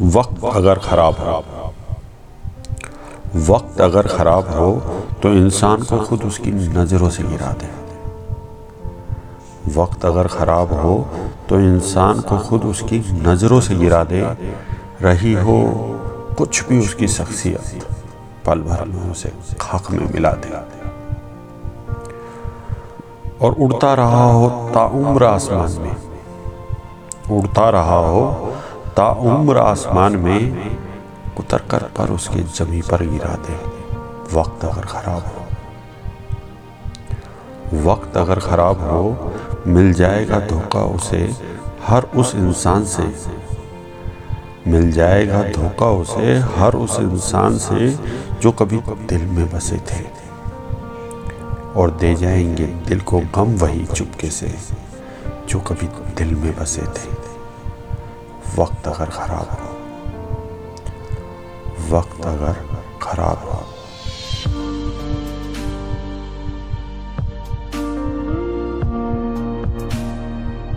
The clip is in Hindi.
वक्त अगर ख़राब हो। वक्त अगर ख़राब हो तो इंसान को खुद उसकी नज़रों से गिरा दे। वक्त अगर ख़राब हो तो इंसान को खुद उसकी नज़रों से गिरा दे। रही हो कुछ भी उसकी शख्सियत, पल भर में उसे खाक में मिला दे। और उड़ता रहा हो ताउम्र आसमान में। उड़ता रहा हो ताउम्र आसमान में उतर कर पर उसके जमी पर गिरा दे। वक्त अगर ख़राब हो। वक्त अगर ख़राब हो, मिल जाएगा धोखा उसे, हर उस इंसान से। मिल जाएगा धोखा उसे, हर उस इंसान से जो कभी दिल में बसे थे। और दे जाएँगे दिल को गम वही चुपके से, जो कभी दिल में बसे थे। वक्त अगर ख़राब हो वक्त अगर ख़राब हो